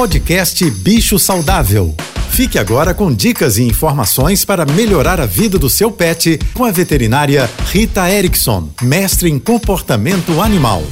Podcast Bicho Saudável. Fique agora com dicas e informações para melhorar a vida do seu pet com a veterinária Rita Erickson, mestre em comportamento animal.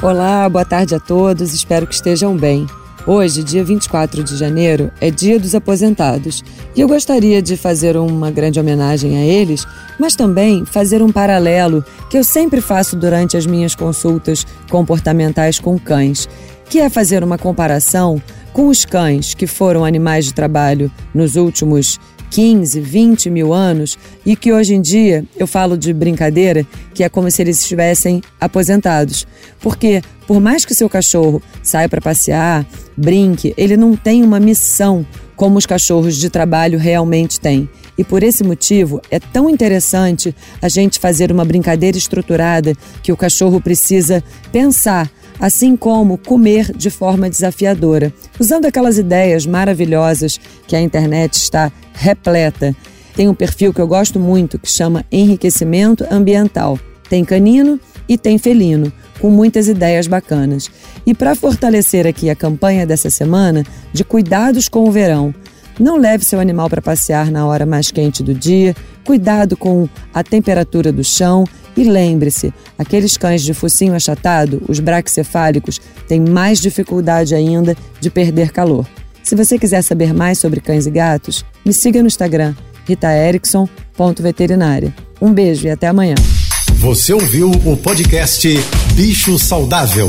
Olá, boa tarde a todos, espero que estejam bem. Hoje, dia 24 de janeiro, é Dia dos Aposentados e eu gostaria de fazer uma grande homenagem a eles, mas também fazer um paralelo que eu sempre faço durante as minhas consultas comportamentais com cães, que é fazer uma comparação com os cães que foram animais de trabalho nos últimos 15, 20 mil anos e que hoje em dia eu falo de brincadeira que é como se eles estivessem aposentados. Porque, por mais que seu cachorro saia para passear, brinque, ele não tem uma missão como os cachorros de trabalho realmente têm. E por esse motivo é tão interessante a gente fazer uma brincadeira estruturada que o cachorro precisa pensar assim como comer de forma desafiadora, usando aquelas ideias maravilhosas que a internet está repleta. Tem um perfil que eu gosto muito que chama Enriquecimento Ambiental. Tem canino e tem felino, com muitas ideias bacanas. E para fortalecer aqui a campanha dessa semana de cuidados com o verão, não leve seu animal para passear na hora mais quente do dia, cuidado com a temperatura do chão e lembre-se, aqueles cães de focinho achatado, os braquicefálicos, têm mais dificuldade ainda de perder calor. Se você quiser saber mais sobre cães e gatos, me siga no Instagram, ritaerickson.veterinária. Um beijo e até amanhã. Você ouviu o podcast Bicho Saudável.